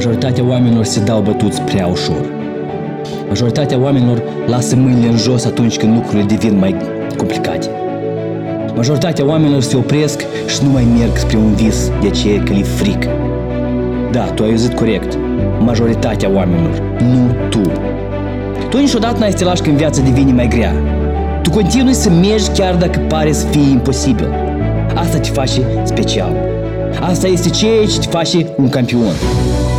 Majoritatea oamenilor se dau bătuți prea ușor. Majoritatea oamenilor lasă mâinile în jos atunci când lucrurile devin mai complicate. Majoritatea oamenilor se opresc și nu mai merg spre un vis de aceea că le frică. Da, tu ai auzit corect. Majoritatea oamenilor, nu tu. Tu niciodată n-ai să te lași când viața devine mai grea. Tu continui să mergi chiar dacă pare să fie imposibil. Asta te face special. Asta este ceea ce te face un campion.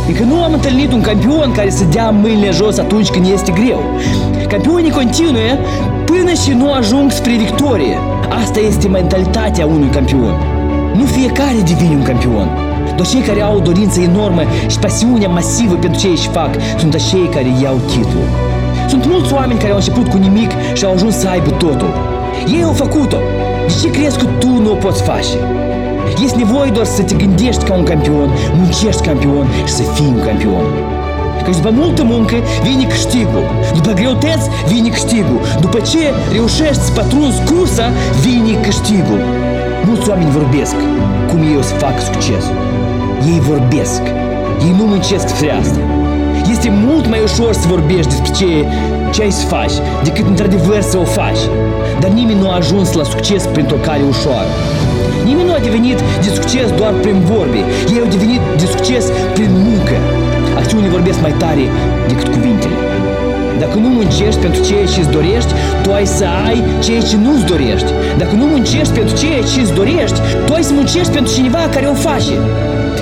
Încă nu am întâlnit un campion care să dea mâinile jos atunci când este greu. Campionii continuă până și nu ajung spre victorie. Asta este mentalitatea unui campion. Nu fiecare devine un campion. Doar cei care au o dorință enormă și pasiunea masivă pentru ce își fac sunt acei care iau titlul. Sunt mulți oameni care au început cu nimic și au ajuns să aibă totul. Ei au făcut-o. De ce crezi că tu nu o poți face? Este nevoie doar să te gândești ca un campion, muncești campion și să fii un campion. Căci după multă muncă vine câștigul, după greutăți vine câștigul, după ce reușești să patrunzi cursa, vine câștigul. Mulți oameni vorbesc cum ei o să facă succesul. Ei vorbesc, ei nu muncesc spre asta. Este mult mai ușor să vorbești despre ce, ce ai să faci decât într-adevăr să o faci. Dar nimeni nu a ajuns la succes printr-o cale ușoară. Nimeni nu a devenit de succes doar prin vorbe. Ei au devenit de succes prin muncă. Acțiunile vorbesc mai tare decât cuvintele. Dacă nu muncești pentru ceea ce îți dorești, tu ai să ai ceea ce nu-ți dorești. Dacă nu muncești pentru ceea ce îți dorești, tu ai să muncești pentru cineva care o face.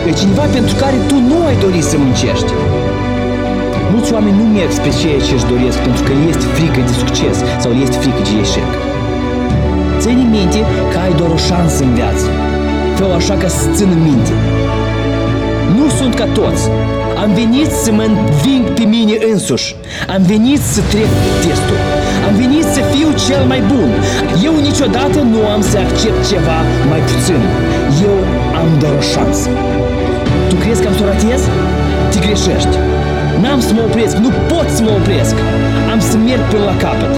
E cineva pentru care tu nu ai dorit să muncești. Mulți oameni nu merg spre ceea ce își doresc pentru că este frică de succes sau este frică de eșec. Ține minte că ai doar o șansă în viață. Fă așa ca să țină minte. Nu sunt ca toți. Am venit să mă înving pe mine însuși. Am venit să trec testul. Am venit să fiu cel mai bun. Eu niciodată nu am să accept ceva mai puțin. Eu am doar o șansă. Tu crezi că am să o ratez? Te greșești. N-am să mă opresc, nu pot să mă opresc. Am să merg până la capăt.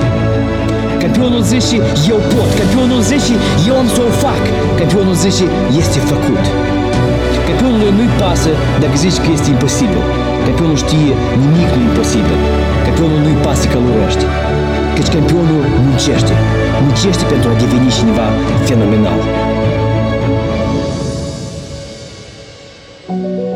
Campionul zice și eu pot, campionul zice și eu am să o fac, campionul zice și este făcut. Campionul nu-i pasă dacă zici că este imposibil. Campionul știe nimic nu imposibil. Campionul nu-i pasă că lurești. Căci campionul muncește. Muncește pentru a deveni cineva fenomenal. thank you